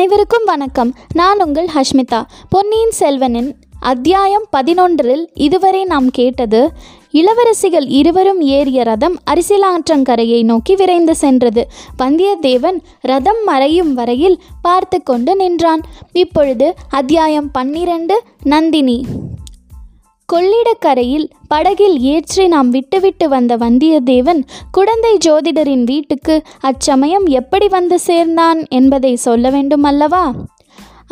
அனைவருக்கும் வணக்கம். நான் உங்கள் ஹஷ்மிதா. பொன்னியின் செல்வனின் அத்தியாயம் பதினொன்றில் இதுவரை நாம் கேட்டது இளவரசிகள் இருவரும் ஏறிய ரதம் அரிசிலாற்றங்கரையை நோக்கி விரைந்து சென்றது. வந்தியத்தேவன் ரதம் மறையும் வரையில் பார்த்து கொண்டு நின்றான். இப்பொழுது அத்தியாயம் பன்னிரண்டு நந்தினி. கொள்ளிடக்கரையில் படகில் ஏற்றி நாம் விட்டுவிட்டு வந்த வந்தியத்தேவன் குடந்தை ஜோதிடரின் வீட்டுக்கு அச்சமயம் எப்படி வந்து சேர்ந்தான் என்பதை சொல்ல வேண்டும் அல்லவா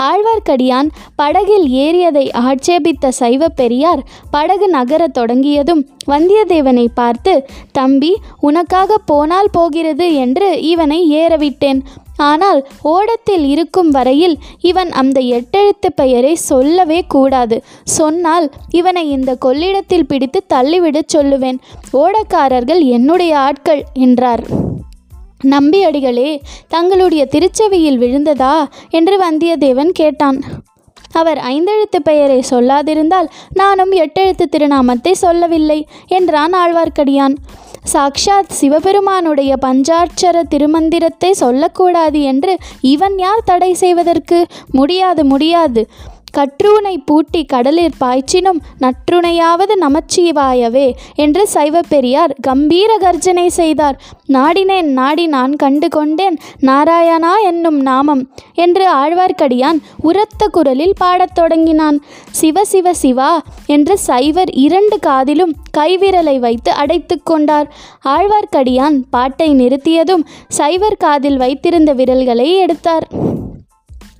ஆழ்வார்க்கடியான் படகில் ஏறியதை ஆட்சேபித்த சைவ பெரியார் படகு நகரத் தொடங்கியதும் வந்தியத்தேவனை பார்த்து தம்பி உனக்காக போனால் போகிறது என்று இவனை ஏறவிட்டேன். ஆனால் ஓடத்தில் இருக்கும் வரையில் இவன் அந்த எட்டெழுத்து பெயரை சொல்லவே கூடாது. சொன்னால் இவனை இந்த கொள்ளிடத்தில் பிடித்து தள்ளிவிடச் சொல்லுவேன். ஓடக்காரர்கள் என்னுடைய ஆட்கள் என்றார். நம்பியடிகளே தங்களுடைய திருச்செவியில் விழுந்ததா? என்று வந்தியத்தேவன் கேட்டான். அவர் ஐந்தெழுத்து பெயரை சொல்லாதிருந்தால் நானும் எட்டெழுத்து திருநாமத்தை சொல்லவில்லை என்றான் ஆழ்வார்க்கடியான். சாக்ஷாத் சிவபெருமானுடைய பஞ்சாட்சர திருமந்திரத்தை சொல்லக்கூடாது என்று இவன் யார் தடை செய்வதற்கு? முடியாது முடியாது. கற்றுனை பூட்டி கடலில் பாய்ச்சினும் நற்றுணையாவது நமச்சிவாயவே என்று சைவப்பெரியார் கம்பீர கர்ஜனை செய்தார். நாடினேன் நாடி நான் கண்டு கொண்டேன் நாராயணா என்னும் நாமம் என்று ஆழ்வார்க்கடியான் உரத்த குரலில் பாடத் தொடங்கினான். சிவ சிவ சிவா என்று சைவர் இரண்டு காதிலும் கைவிரலை வைத்து அடைத்து கொண்டார். ஆழ்வார்க்கடியான் பாட்டை நிறுத்தியதும் சைவர் காதில் வைத்திருந்த விரல்களை எடுத்தார்.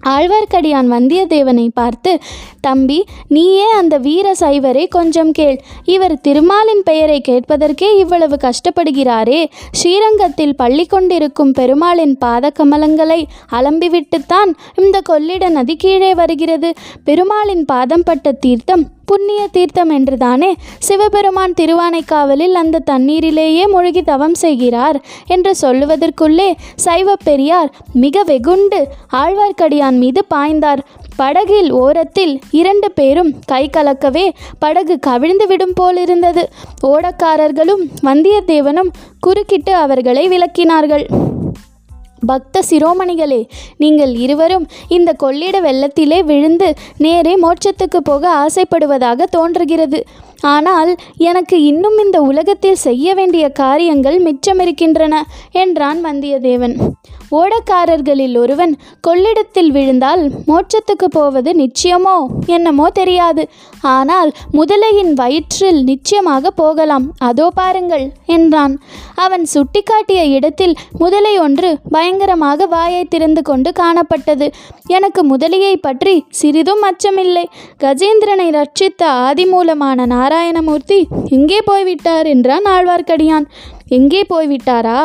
ஆழ்வார்க்கடியான் வந்தியத்தேவனை பார்த்து தம்பி நீயே அந்த வீர சைவரை கொஞ்சம் கேள். இவர் திருமாலின் பெயரை கேட்பதற்கே இவ்வளவு கஷ்டப்படுகிறாரே. ஸ்ரீரங்கத்தில் பள்ளி கொண்டிருக்கும் பெருமாளின் பாத கமலங்களை அலம்பிவிட்டுத்தான் இந்த கொள்ளிட நதி கீழே வருகிறது. பெருமாளின் பாதம் பட்ட தீர்த்தம் புண்ணிய தீர்த்தம் என்றுதானே? சிவபெருமான் திருவானைக்காவலில் அந்த தண்ணீரிலேயே மூழ்கி தவம் செய்கிறார் என்று சொல்லுவதற்குள்ளே சைவ பெரியார் மிக வெகுண்டு ஆழ்வார்க்கடியான் மீது பாய்ந்தார். படகில் ஓரத்தில் இரண்டு பேரும் கை கலக்கவே படகு கவிழ்ந்து விடும் போலிருந்தது. ஓடக்காரர்களும் வந்தியத்தேவனும் குறுக்கிட்டு அவர்களை விளக்கினார்கள். பக்த சிரோமணிகளே நீங்கள் இருவரும் இந்த கொள்ளிட வெள்ளத்திலே விழுந்து நேரே மோட்சத்துக்கு போக ஆசைப்படுவதாக தோன்றுகிறது. ஆனால் எனக்கு இன்னும் இந்த உலகத்தில் செய்ய வேண்டிய காரியங்கள் மிச்சமிருக்கின்றன என்றான் வந்தியத்தேவன். ஓடக்காரர்களில் ஒருவன் கொள்ளிடத்தில் விழுந்தால் மோட்சத்துக்கு போவது நிச்சயமோ என்னமோ தெரியாது. ஆனால் முதலையின் வயிற்றில் நிச்சயமாக போகலாம். அதோ பாருங்கள் என்றான். அவன் சுட்டிக்காட்டிய இடத்தில் முதலை ஒன்று பயங்கரமாக வாயை திறந்து கொண்டு காணப்பட்டது. எனக்கு முதலையை பற்றி சிறிதும் அச்சமில்லை. கஜேந்திரனை ரட்சித்த ஆதிமூலமான நாராயணமூர்த்தி எங்கே போய்விட்டார் என்றான் ஆழ்வார்க்கடியான். எங்கே போய்விட்டாரா?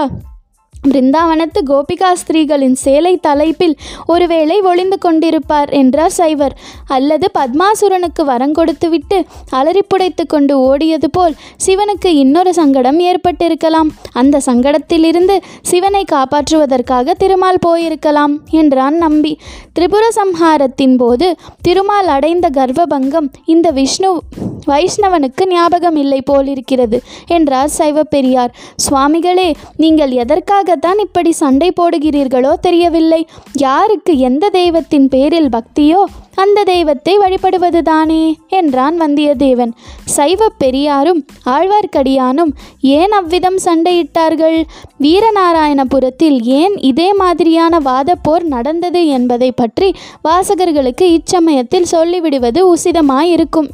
பிருந்தாவனத்து கோபிகா ஸ்திரீகளின் சேலை தலைப்பில் ஒருவேளை ஒளிந்து கொண்டிருப்பார் என்றார் சைவர். அல்லது பத்மாசுரனுக்கு வரம் கொடுத்துவிட்டு அலறிப்புடைத்து கொண்டு ஓடியது போல் சிவனுக்கு இன்னொரு சங்கடம் ஏற்பட்டிருக்கலாம். அந்த சங்கடத்திலிருந்து சிவனை காப்பாற்றுவதற்காக திருமால் போயிருக்கலாம் என்றான் நம்பி. திரிபுர சம்ஹாரத்தின் போது திருமால் அடைந்த கர்ப்பபங்கம் இந்த விஷ்ணு வைஷ்ணவனுக்கு ஞாபகம் இல்லை போலிருக்கிறது என்றார் சைவ பெரியார். சுவாமிகளே நீங்கள் எதற்காக எதற்காகத்தான் இப்படி சண்டை போடுகிறீர்களோ தெரியவில்லை. யாருக்கு எந்த தெய்வத்தின் பேரில் பக்தியோ அந்த தெய்வத்தை வழிபடுவதுதானே என்றான் வந்தியத்தேவன். சைவ பெரியாரும் ஆழ்வார்க்கடியானும் ஏன் அவ்விதம் சண்டையிட்டார்கள்? வீரநாராயணபுரத்தில் ஏன் இதே மாதிரியான வாதப்போர் நடந்தது என்பதை பற்றி வாசகர்களுக்கு இச்சமயத்தில் சொல்லிவிடுவது உசிதமாயிருக்கும்.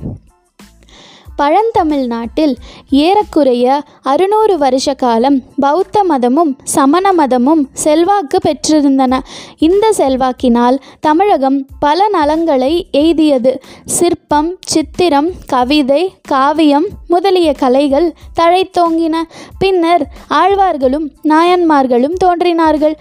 பழந்தமிழ் நாட்டில் ஏறக்குறைய அறுநூறு வருஷ காலம் பௌத்த மதமும் சமண மதமும் செல்வாக்கு பெற்றிருந்தன. இந்த செல்வாக்கினால் தமிழகம் பல நலங்களை எய்தியது. சிற்பம் சித்திரம் கவிதை காவியம் முதலிய கலைகள் தழைத்தோங்கின. பின்னர் ஆழ்வார்களும் நாயன்மார்களும் தோன்றினார்கள்.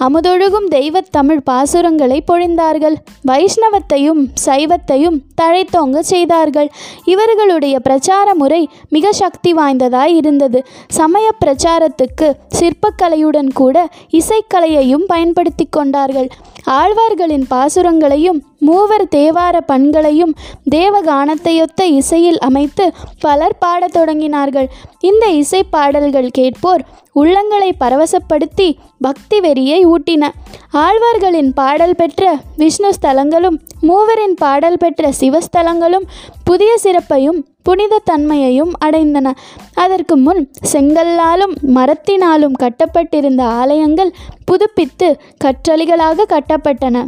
அமுதொழுகும் தெய்வத் தமிழ் பாசுரங்களை பொழிந்தார்கள். வைஷ்ணவத்தையும் சைவத்தையும் தழைத்தோங்க செய்தார்கள். இவர்களுடைய பிரச்சார முறை மிக சக்தி வாய்ந்ததாய் இருந்தது. சமய பிரச்சாரத்துக்கு சிற்பக்கலையுடன் கூட இசைக்கலையையும் பயன்படுத்தி கொண்டார்கள். ஆழ்வார்களின் பாசுரங்களையும் மூவர் தேவார பண்களையும் தேவகானத்தையொத்த இசையில் அமைத்து பலர் பாடத் தொடங்கினார்கள். இந்த இசை பாடல்கள் கேட்போர் உள்ளங்களை பரவசப்படுத்தி பக்தி வெறியை ஊட்டின. ஆழ்வார்களின் பாடல் பெற்ற விஷ்ணு ஸ்தலங்களும் மூவரின் பாடல் பெற்ற சிவஸ்தலங்களும் புதிய சிறப்பையும் புனித தன்மையையும் அடைந்தன. அதற்கு முன் செங்கல்லாலும் மரத்தினாலும் கட்டப்பட்டிருந்த ஆலயங்கள் புதுப்பித்து கற்றளிகளாக கட்டப்பட்டன.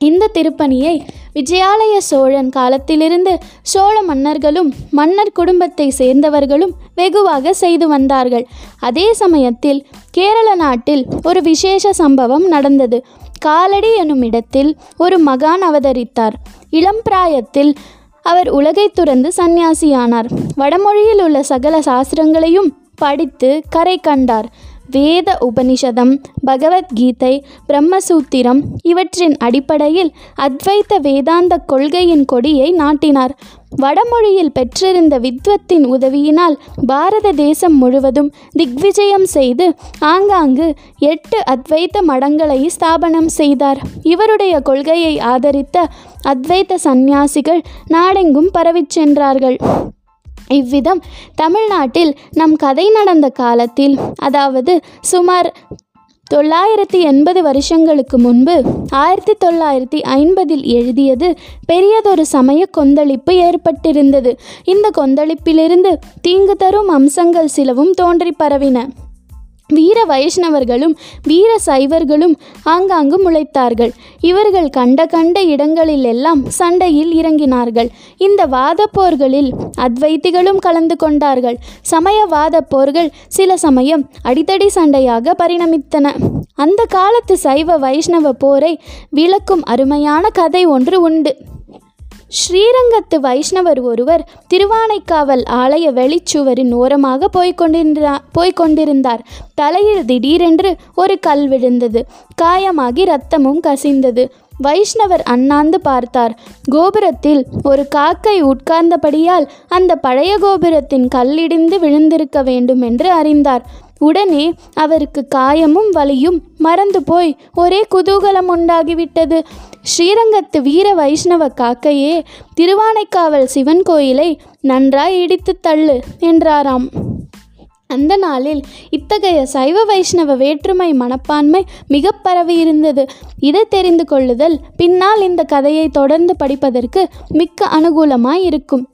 இந்த திருப்பணியை விஜயாலய சோழன் காலத்திலிருந்து சோழ மன்னர்களும் மன்னர் குடும்பத்தை சேர்ந்தவர்களும் வெகுவாக செய்து வந்தார்கள். அதே சமயத்தில் கேரள நாட்டில் ஒரு விசேஷ சம்பவம் நடந்தது. காலடி எனும் இடத்தில் ஒரு மகான் அவதரித்தார். இளம் பிராயத்தில் அவர் உலகை துறந்து சந்நியாசியானார். வடமொழியில் உள்ள சகல சாஸ்திரங்களையும் படித்து கரை கண்டார். வேத உபனிஷதம் பகவத்கீதை பிரம்மசூத்திரம் இவற்றின் அடிப்படையில் அத்வைத்த வேதாந்த கொள்கையின் கொடியை நாட்டினார். வடமொழியில் பெற்றிருந்த வித்வத்தின் உதவியினால் பாரத தேசம் முழுவதும் திக்விஜயம் செய்து ஆங்காங்கு எட்டு அத்வைத்த மடங்களை ஸ்தாபனம் செய்தார். இவருடைய கொள்கையை ஆதரித்த அத்வைத்த சந்நியாசிகள் நாடெங்கும் பரவிச் சென்றார்கள். இவ்விதம் தமிழ்நாட்டில் நம் கதை நடந்த காலத்தில் அதாவது சுமார் தொள்ளாயிரத்தி எண்பது வருஷங்களுக்கு முன்பு ஆயிரத்தி தொள்ளாயிரத்தி ஐம்பதில் எழுதியது பெரியதொரு சமய கொந்தளிப்பு ஏற்பட்டிருந்தது. இந்த கொந்தளிப்பிலிருந்து தீங்கு தரும் அம்சங்கள் சிலவும் தோன்றி பரவின. வீர வைஷ்ணவர்களும் வீர சைவர்களும் ஆங்காங்கு முளைத்தார்கள் இவர்கள் கண்ட கண்ட இடங்களில் எல்லாம் சண்டையில் இறங்கினார்கள். இந்த வாத போர்களில் அத்வைத்திகளும் கலந்து கொண்டார்கள். சமயவாத போர்கள் சில சமயம் அடித்தடி சண்டையாக பரிணமித்தன. அந்த காலத்து சைவ வைஷ்ணவ போரை விளக்கும் அருமையான கதை ஒன்று உண்டு. ஸ்ரீரங்கத்து வைஷ்ணவர் ஒருவர் திருவானைக்காவல் ஆலய வெளிச்சுவரின் ஓரமாக போய்க் கொண்டிருந்தா தலையில் திடீரென்று ஒரு கல் விழுந்தது. காயமாகி ரத்தமும் கசிந்தது. வைஷ்ணவர் அண்ணாந்து பார்த்தார். கோபுரத்தில் ஒரு காக்கை உட்கார்ந்தபடியால் அந்த பழைய கோபுரத்தின் கல்லிடிந்து விழுந்திருக்க வேண்டும் என்று அறிந்தார். உடனே அவருக்கு காயமும் வலியும் மறந்து போய் ஒரே குதூகலம் உண்டாகிவிட்டது ஸ்ரீரங்கத்து வீர வைஷ்ணவ காக்கையே திருவானைக்காவல் சிவன் கோயிலை நன்றாய் இடித்து தள்ளு என்றாராம். அந்த நாளில் இத்தகைய சைவ வைஷ்ணவ வேற்றுமை மனப்பான்மை மிக பரவியிருந்தது இதை தெரிந்து கொள்ளுதல் பின்னால் இந்த கதையை தொடர்ந்து படிப்பதற்கு மிக்க அனுகூலமாய் இருக்கும்.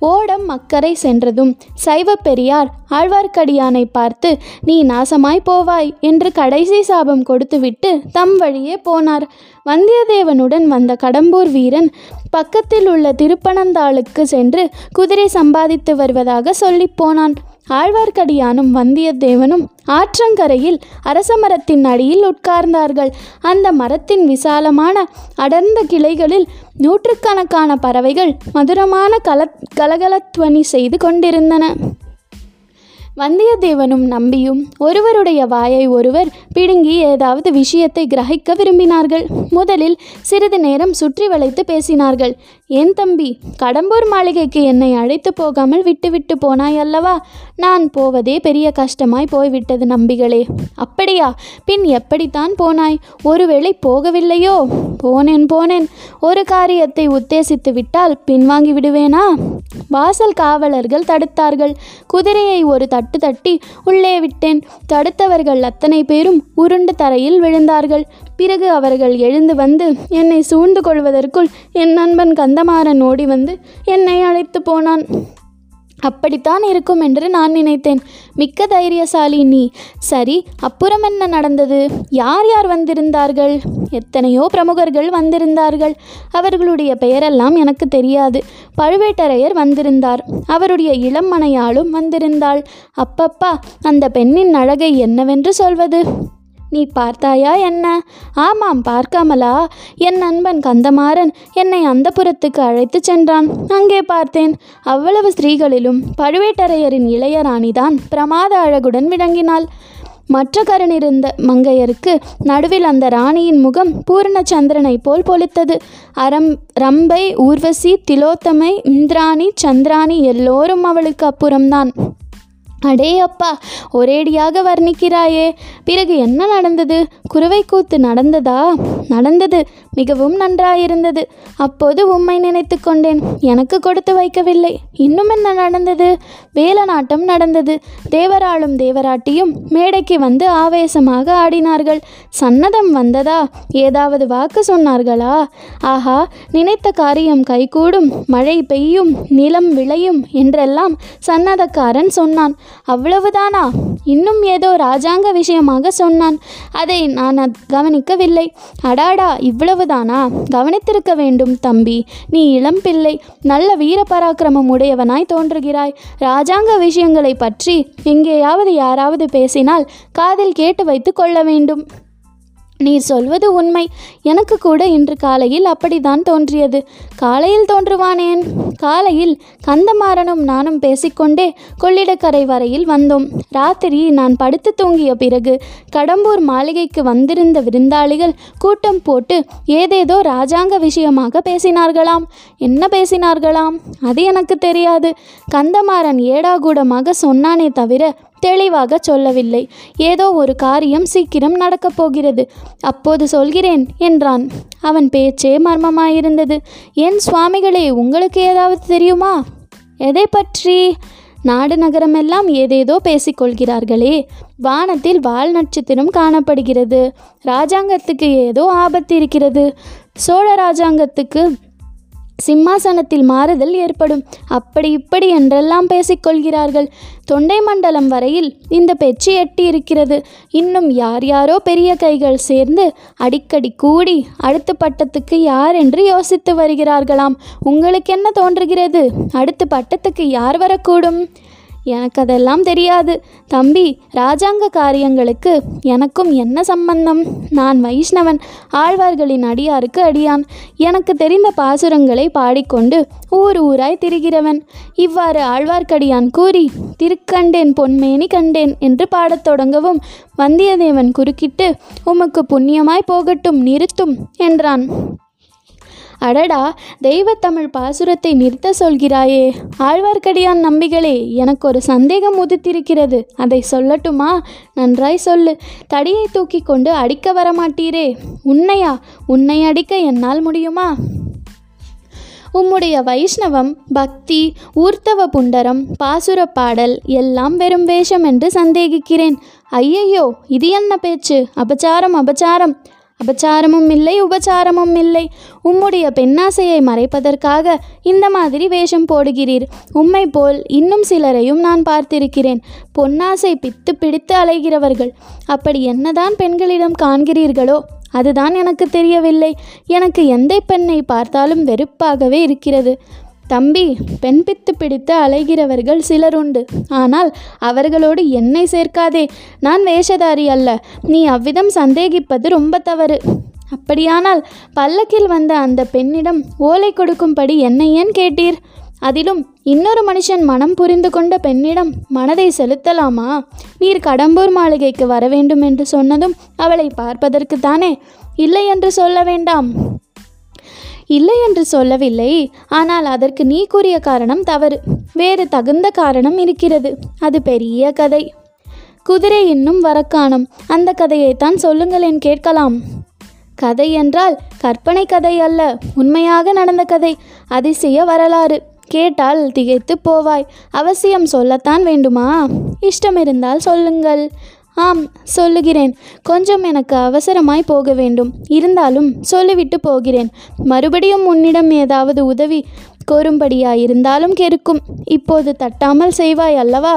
ஓடம் மக்கரை சென்றதும் சைவ பெரியார் ஆழ்வார்க்கடியானை பார்த்து நீ நாசமாய் போவாய் என்று கடைசி சாபம் கொடுத்துவிட்டு தம் வழியே போனார். வந்தியத்தேவனுடன் வந்த கடம்பூர் வீரன் பக்கத்தில் உள்ள திருப்பனந்தாளுக்கு சென்று குதிரை சம்பாதித்து வருவதாக சொல்லிப் போனான். ஆழ்வார்க்கடியானும் வந்தியத்தேவனும் ஆற்றங்கரையில் அரச மரத்தின் அடியில் உட்கார்ந்தார்கள். அந்த மரத்தின் விசாலமான அடர்ந்த கிளைகளில் நூற்றுக்கணக்கான பறவைகள் மதுரமான கல கலகலத்வனி செய்து கொண்டிருந்தன. வந்தியத்தேவனும் நம்பியும் ஒருவருடைய வாயை ஒருவர் பிடுங்கி ஏதாவது விஷயத்தை கிரகிக்க விரும்பினார்கள். முதலில் சிறிது நேரம் சுற்றி வளைத்து பேசினார்கள். ஏன் தம்பி? கடம்பூர் மாளிகைக்கு என்னை அழைத்து போகாமல் விட்டுவிட்டு போனாய் அல்லவா? நான் போவதே பெரிய கஷ்டமாய் போய்விட்டது நம்பிகளே. அப்படியா? பின் எப்படித்தான் போனாய்? ஒருவேளை போகவில்லையோ? போனேன் போனேன். ஒரு காரியத்தை உத்தேசித்து விட்டால் பின்வாங்கி விடுவேனா? வாசல் காவலர்கள் தடுத்தார்கள். குதிரையை ஒரு தட்டு தட்டி உள்ளே விட்டேன். தடுத்தவர்கள் அத்தனை பேரும் உருண்டு தரையில் விழுந்தார்கள். பிறகு அவர்கள் எழுந்து வந்து என்னை சூழ்ந்து கொள்வதற்குள் என் நண்பன் கந்தமாறன் ஓடி வந்து என்னை அழைத்து போனான். அப்படித்தான் இருக்கும் என்று நான் நினைத்தேன். மிக்க தைரியசாலி நீ. சரி அப்புறம் என்ன நடந்தது? யார் யார் வந்திருந்தார்கள்? எத்தனையோ பிரமுகர்கள் வந்திருந்தார்கள். அவர்களுடைய பெயரெல்லாம் எனக்கு தெரியாது. பழுவேட்டரையர் வந்திருந்தார். அவருடைய இளம் மனையாளும் வந்திருந்தாள். அப்பப்பா அந்த பெண்ணின் அழகை என்னவென்று சொல்வது? நீ பார்த்தாயா என்ன? ஆமாம் பார்க்காமலா? என் நண்பன் கந்தமாறன் என்னை அந்த புறத்துக்கு அழைத்துச் சென்றான். அங்கே பார்த்தேன் அவ்வளவு ஸ்திரீகளிலும் பழுவேட்டரையரின் இளையராணிதான் பிரமாத அழகுடன் விளங்கினாள். மற்ற கருணிருந்த மங்கையருக்கு நடுவில் அந்த ராணியின் முகம் பூர்ணச்சந்திரனை போல் பொலித்தது. அரம் ரம்பை ஊர்வசி திலோத்தமை இந்திராணி சந்திராணி எல்லோரும் அவளுக்கு அப்புறம்தான். அடே அப்பா ஒரேடியாக வர்ணிக்கிறாயே. பிறகு என்ன நடந்தது? குருவை கூத்து நடந்ததா? நடந்தது. மிகவும் நன்றாயிருந்தது. அப்போது உம்மை நினைத்து கொண்டேன். எனக்கு கொடுத்து வைக்கவில்லை. இன்னும் என்ன நடந்தது? வேலநாட்டம் நடந்தது. தேவராளும் தேவராட்டியும் மேடைக்கு வந்து ஆவேசமாக ஆடினார்கள். சன்னதம் வந்ததா? ஏதாவது வாக்கு சொன்னார்களா? ஆஹா நினைத்த காரியம் கைகூடும். மழை பெய்யும் நிலம் விளையும் என்றெல்லாம் சன்னதக்காரன் சொன்னான். அவ்வளவுதானா? இன்னும் ஏதோ ராஜாங்க விஷயமாக சொன்னான். அதை நான் கவனிக்கவில்லை. அடாடா இவ்வளவு அவ்வளவுதானா கவனித்திருக்க வேண்டும் தம்பி. நீ இளம் பிள்ளை நல்ல வீர பராக்கிரமம் உடையவனாய் தோன்றுகிறாய். ராஜாங்க விஷயங்களை பற்றி எங்கேயாவது யாராவது பேசினால் காதில் கேட்டு வைத்து கொள்ள வேண்டும். நீர் சொல்வது உண்மை. எனக்கு கூட இன்று காலையில் அப்படித்தான் தோன்றியது. காலையில் தோன்றுவானேன்? காலையில் கந்தமாறனும் நானும் பேசிக்கொண்டே கொள்ளிடக்கரை வரையில் வந்தோம். ராத்திரி நான் படுத்து தூங்கிய பிறகு கடம்பூர் மாளிகைக்கு வந்திருந்த விருந்தாளிகள் கூட்டம் போட்டு ஏதேதோ ராஜாங்க விஷயமாக பேசினார்களாம். என்ன பேசினார்களாம்? அது எனக்கு தெரியாது. கந்தமாறன் ஏடாகூடமாக சொன்னானே தவிர தெளிவாக சொல்லவில்லை. ஏதோ ஒரு காரியம் சீக்கிரம் நடக்கப் போகிறது. அப்போது சொல்கிறேன் என்றான். அவன் பேச்சே மர்மமாயிருந்தது. என் சுவாமிகளே உங்களுக்கு ஏதாவது தெரியுமா? எதை பற்றி? நாடு நகரமெல்லாம் ஏதேதோ பேசிக்கொள்கிறார்களே. வானத்தில் வால் நட்சத்திரம் காணப்படுகிறது. ராஜாங்கத்துக்கு ஏதோ ஆபத்து இருக்கிறது. சோழ ராஜாங்கத்துக்கு சிம்மாசனத்தில் மாறுதல் ஏற்படும். அப்படி இப்படி என்றெல்லாம் பேசிக்கொள்கிறார்கள். தொண்டை மண்டலம் வரையில் இந்த பேச்சு எட்டி இருக்கிறது இன்னும் யார் யாரோ பெரிய கைகள் சேர்ந்து அடிக்கடி கூடி அடுத்த பட்டத்துக்கு யார் என்று யோசித்து வருகிறார்களாம். உங்களுக்கு என்ன தோன்றுகிறது? அடுத்த பட்டத்துக்கு யார் வரக்கூடும்? எனக்கு அதெல்லாம் தெரியாது. தம்பி ராஜாங்க காரியங்களுக்கு எனக்கும் என்ன சம்பந்தம்? நான் வைஷ்ணவன் ஆழ்வார்களின் அடியாருக்கு அடியான். எனக்கு தெரிந்த பாசுரங்களை பாடிக்கொண்டு ஊர் ஊராய் திரிகிறவன். இவ்வாறு ஆழ்வார்க்கடியான் கூறி திருக்கண்டேன் பொன்மேனி கண்டேன் என்று பாடத் தொடங்கவும் வந்தியத்தேவன் குறுக்கிட்டு உமக்கு புண்ணியமாய் போகட்டும் நிறுத்தும் என்றான். அடடா தெய்வத்தமிழ் பாசுரத்தை நிறுத்த சொல்கிறாயே. ஆழ்வார்க்கடியான் நம்பிகளே எனக்கு ஒரு சந்தேகம் உதித்திருக்கிறது. அதை சொல்லட்டுமா? நன்றாய் சொல்லு. தடியை தூக்கி கொண்டு அடிக்க வரமாட்டீரே. உன்னையா? உன்னை அடிக்க என்னால் முடியுமா? உம்முடைய வைஷ்ணவம் பக்தி ஊர்த்தவ புண்டரம் பாசுர பாடல் எல்லாம் வெறும் வேஷம் என்று சந்தேகிக்கிறேன். ஐயையோ இது என்ன பேச்சு? அபச்சாரம் அபச்சாரம். அபச்சாரமும் இல்லை உபச்சாரமும் இல்லை. உம்முடைய பெண்ணாசையை மறைப்பதற்காக இந்த மாதிரி வேஷம் போடுகிறீர். உம்மை போல் இன்னும் சிலரையும் நான் பார்த்திருக்கிறேன். பொன்னாசை பித்து பிடித்து அலைகிறவர்கள் அப்படி என்னதான் பெண்களிடம் காண்கிறீர்களோ அதுதான் எனக்கு தெரியவில்லை. எனக்கு எந்த பெண்ணை பார்த்தாலும் வெறுப்பாகவே இருக்கிறது. தம்பி பெண் பித்து பிடித்து அலைகிறவர்கள் சிலர் உண்டு ஆனால் அவர்களோடு என்னை சேர்க்காதே. நான் வேஷதாரி அல்ல. நீ அவ்விதம் சந்தேகிப்பது ரொம்ப தவறு. அப்படியானால் பல்லக்கில் வந்த அந்த பெண்ணிடம் ஓலை கொடுக்கும்படி என்னை ஏன் கேட்டீர்? அதிலும் இன்னொரு மனுஷன் மனம் புரிந்து கொண்ட பெண்ணிடம் மனதை செலுத்தலாமா? நீர் கடம்பூர் மாளிகைக்கு வர வேண்டும் என்று சொன்னதும் அவளை பார்ப்பதற்கு தானே இல்லை என்று சொல்ல வேண்டாம். இல்லை என்று சொல்லவில்லை. ஆனால் அதற்கு நீ கூறிய காரணம் தவறு. வேறு தகுந்த காரணம் இருக்கிறது. அது பெரிய கதை. குதிரை இன்னும் வரக்காணும். அந்த கதையைத்தான் சொல்லுங்களேன் கேட்கலாம். கதை என்றால் கற்பனை கதை அல்ல. உண்மையாக நடந்த கதை. அதிசய வரலாறு. கேட்டால் திகைத்து போவாய். அவசியம் சொல்லத்தான் வேண்டுமா? இஷ்டம் இருந்தால் சொல்லுங்கள். ஆம் சொல்லுகிறேன். கொஞ்சம் எனக்கு அவசரமாய் போக வேண்டும். இருந்தாலும் சொல்லிவிட்டு போகிறேன். மறுபடியும் உன்னிடம் ஏதாவது உதவி கோரும்படியாயிருந்தாலும் கெருக்கும். இப்போது தட்டாமல் செய்வாய் அல்லவா?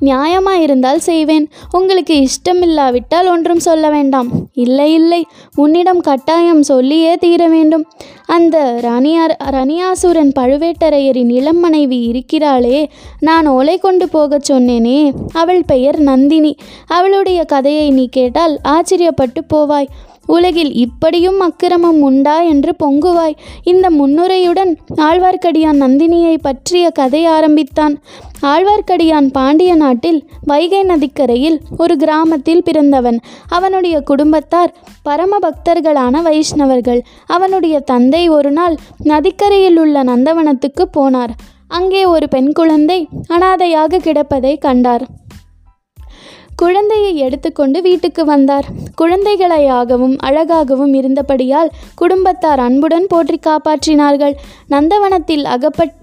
நியாயமாக இருந்தால் செய்வேன். உங்களுக்கு இஷ்டமில்லாவிட்டால் ஒன்றும் சொல்ல வேண்டாம். இல்லை இல்லை உன்னிடம் கட்டாயம் சொல்லியே தீர வேண்டும். அந்த ரணியார் ரணியாசுரன் பழுவேட்டரையரின் இளம் மனைவி இருக்கிறாளே நான் ஓலை கொண்டு போகச் சொன்னேனே அவள் பெயர் நந்தினி. அவளுடைய கதையை நீ கேட்டால் ஆச்சரியப்பட்டு போவாய். உலகில் இப்படியும் அக்கிரமம் உண்டா என்று பொங்குவாய். இந்த முன்னுரையுடன் ஆழ்வார்க்கடியான் நந்தினியை பற்றிய கதை ஆரம்பித்தான். ஆழ்வார்க்கடியான் பாண்டிய நாட்டில் வைகை நதிக்கரையில் ஒரு கிராமத்தில் பிறந்தவன். அவனுடைய குடும்பத்தார் பரம பக்தர்களான வைஷ்ணவர்கள். அவனுடைய தந்தை ஒரு நாள் நதிக்கரையில் உள்ள நந்தவனத்துக்கு போனார். அங்கே ஒரு பெண் குழந்தை அனாதையாக கிடப்பதை கண்டார். குழந்தையை எடுத்துக்கொண்டு வீட்டுக்கு வந்தார். குழந்தைகளையாகவும் அழகாகவும் இருந்தபடியால் குடும்பத்தார் அன்புடன் போற்றி காப்பாற்றினார்கள். நந்தவனத்தில் அகப்பட்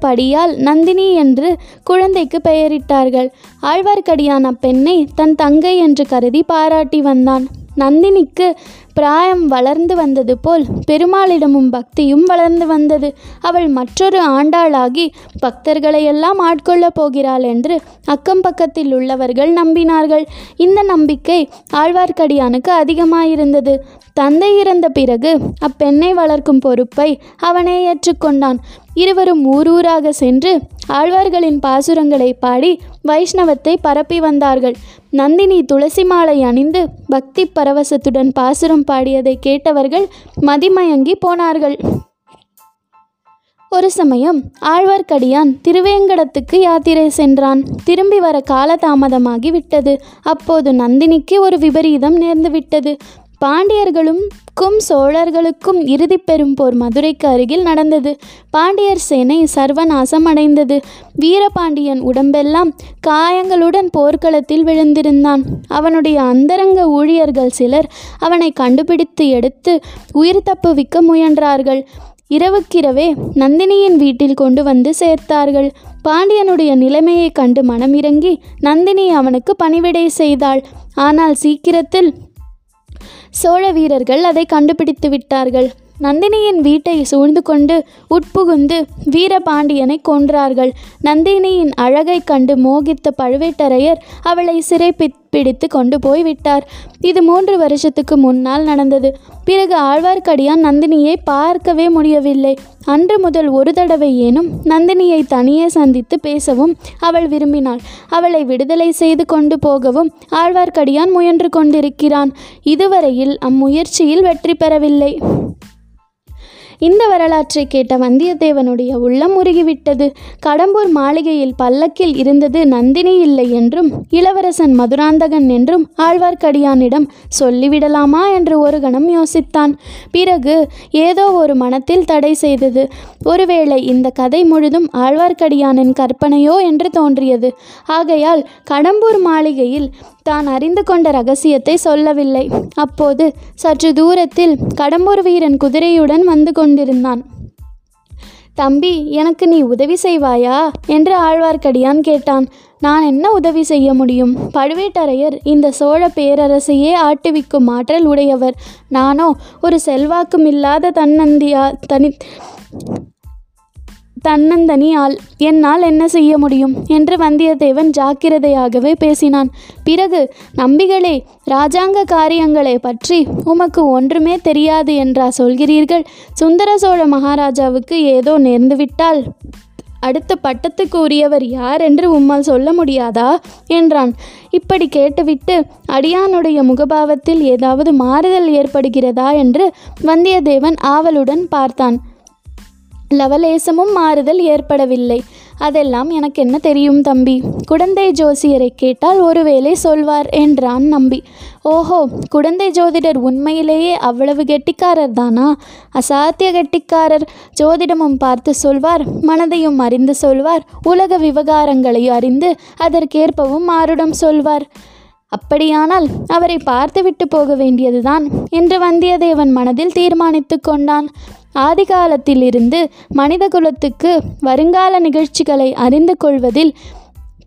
படியால் நந்தினி என்று குழந்தைக்கு பெயரிட்டார்கள். ஆழ்வார்க்கடியான் அப்பெண்ணை தன் தங்கை என்று கருதி பாராட்டி வந்தான். நந்தினிக்கு பிராயம் வளர்ந்து வந்தது போல் பெருமாளிடமும் பக்தியும் வளர்ந்து வந்தது. அவள் மற்றொரு ஆண்டாளாகி பக்தர்களையெல்லாம் ஆட்கொள்ளப் போகிறாள் என்று அக்கம் பக்கத்தில் உள்ளவர்கள் நம்பினார்கள். இந்த நம்பிக்கை ஆழ்வார்க்கடியானுக்கு அதிகமாயிருந்தது. தந்தை இறந்த பிறகு அப்பெண்ணை வளர்க்கும் பொறுப்பை அவனே ஏற்றுக்கொண்டான். இருவரும் ஊரூராக சென்று ஆழ்வார்களின் பாசுரங்களை பாடி வைஷ்ணவத்தை பரப்பி வந்தார்கள். நந்தினி துளசி மாலை அணிந்து பக்தி பரவசத்துடன் பாசுரம் பாடியதை கேட்டவர்கள் மதிமயங்கி போனார்கள். ஒரு சமயம் ஆழ்வார்க்கடியான் திருவேங்கடத்துக்கு யாத்திரை சென்றான். திரும்பி வர காலதாமதமாகி விட்டது அப்போது நந்தினிக்கு ஒரு விபரீதம் நேர்ந்துவிட்டது. பாண்டியர்களும் க்கும் சோழர்களுக்கும் இறுதி பெரும் போர் மதுரைக்கு அருகில் நடந்தது. பாண்டியர் சேனை சர்வநாசம் அடைந்தது. வீரபாண்டியன் உடம்பெல்லாம் காயங்களுடன் போர்க்களத்தில் விழுந்திருந்தான். அவனுடைய அந்தரங்க ஊழியர்கள் சிலர் அவனை கண்டுபிடித்து எடுத்து உயிர் தப்புவிக்க முயன்றார்கள். இரவுக்கிரவே நந்தினியின் வீட்டில் கொண்டு வந்து சேர்த்தார்கள். பாண்டியனுடைய நிலைமையை கண்டு மனமிறங்கி நந்தினி அவனுக்கு பணிவிடை செய்தாள். ஆனால் சீக்கிரத்தில் சோழ வீரர்கள் அதை கண்டுபிடித்து விட்டார்கள் நந்தினியின் வீட்டை சூழ்ந்து கொண்டு உட்புகுந்து வீரபாண்டியனை கொன்றார்கள். நந்தினியின் அழகை கண்டு மோகித்த பழுவேட்டரையர் அவளை சிறை பிடித்து கொண்டு போய் விட்டார் இது மூன்று வருஷத்துக்கு முன்னால் நடந்தது. பிறகு ஆழ்வார்க்கடியான் நந்தினியை பார்க்கவே முடியவில்லை. அன்று முதல் ஒரு தடவை ஏனும் நந்தினியை தனியே சந்தித்து பேசவும் அவள் விரும்பினாள். அவளை விடுதலை செய்து கொண்டு போகவும் ஆழ்வார்க்கடியான் முயன்று கொண்டிருக்கிறான். இதுவரையில் அம்முயற்சியில் வெற்றி பெறவில்லை. இந்த வரலாற்றை கேட்ட வந்தியத்தேவனுடைய உள்ளம் உருகிவிட்டது. கடம்பூர் மாளிகையில் பல்லக்கில் இருந்தது நந்தினி இல்லை என்றும் இளவரசன் மதுராந்தகன் என்றும் ஆழ்வார்க்கடியானிடம் சொல்லிவிடலாமா என்று ஒரு கணம் யோசித்தான். பிறகு ஏதோ ஒரு மனத்தில் தடை செய்தது. ஒருவேளை இந்த கதை முழுதும் ஆழ்வார்க்கடியானின் கற்பனையோ என்று தோன்றியது. ஆகையால் கடம்பூர் மாளிகையில் தான் அறிந்து கொண்ட ரகசியத்தை சொல்லவில்லை. அப்போது சற்று தூரத்தில் கடம்பூர் வீரன் குதிரையுடன் வந்து கொண்டிருந்தான். தம்பி எனக்கு நீ உதவி செய்வாயா? என்று ஆழ்வார்க்கடியான் கேட்டான். நான் என்ன உதவி செய்ய முடியும்? பழுவேட்டரையர் இந்த சோழ பேரரசையே ஆட்டுவிக்கும் ஆற்றல் உடையவர். நானோ ஒரு செல்வாக்கும் இல்லாத தன்னந்தியா தனி தன்னந்தனி ஆள் என்னால் என்ன செய்ய முடியும்? என்று வந்தியத்தேவன் ஜாக்கிரதையாகவே பேசினான். பிறகு நம்பிகளே ராஜாங்க காரியங்களை பற்றி உமக்கு ஒன்றுமே தெரியாது என்றா சொல்கிறீர்கள்? சுந்தர சோழ மகாராஜாவுக்கு ஏதோ நேர்ந்துவிட்டால் அடுத்த பட்டத்துக்கு உரியவர் யார் என்று உம்மால் சொல்ல முடியாதா? என்றான். இப்படி கேட்டுவிட்டு அடியானுடைய முகபாவத்தில் ஏதாவது மாறுதல் ஏற்படுகிறதா? என்று வந்தியத்தேவன் ஆவலுடன் பார்த்தான். லவலேசமும் மாறுதல் ஏற்படவில்லை. அதெல்லாம் எனக்கு என்ன தெரியும் தம்பி? குடந்தை ஜோசியரை கேட்டால் ஒருவேளை சொல்வார் என்றான் நம்பி. ஓஹோ குடந்தை ஜோதிடர் உண்மையிலேயே அவ்வளவு கெட்டிக்காரர் தானா? அசாத்திய கெட்டிக்காரர். ஜோதிடமும் பார்த்து சொல்வார் மனதையும் அறிந்து சொல்வார் உலக விவகாரங்களை அறிந்து அதற்கேற்பவும் மாறுடம் சொல்வார். அப்படியானால் அவரை பார்த்துவிட்டு போக வேண்டியதுதான் என்று வந்தியத்தேவன் மனதில் தீர்மானித்து கொண்டான். ஆதிகாலத்திலிருந்து மனித குலத்துக்கு வருங்கால நிகழ்ச்சிகளை அறிந்து கொள்வதில்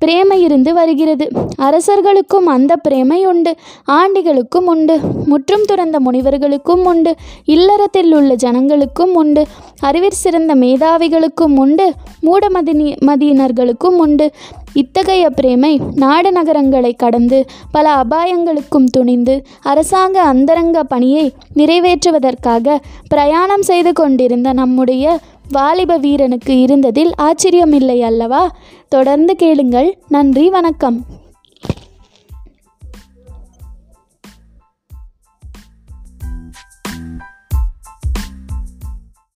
பிரேமை இருந்து வருகிறது. அரசர்களுக்கும் அந்த பிரேமை உண்டு. ஆண்டிகளுக்கும் உண்டு. முற்றும் துறந்த முனிவர்களுக்கும் உண்டு. இல்லறத்தில் உள்ள ஜனங்களுக்கும் உண்டு. அறிவிற் சிறந்த மேதாவிகளுக்கும் உண்டு. மூடமதினி மதியினர்களுக்கும் உண்டு. இத்தகைய பிரேமை நாடு நகரங்களை கடந்து பல அபாயங்களுக்கும் துணிந்து அரசாங்க அந்தரங்க பணியை நிறைவேற்றுவதற்காக பிரயாணம் செய்து கொண்டிருந்த நம்முடைய வாலிப வீரனுக்கு இருந்ததில் ஆச்சரியமில்லை அல்லவா தொடர்ந்து கேளுங்கள். நன்றி வணக்கம்.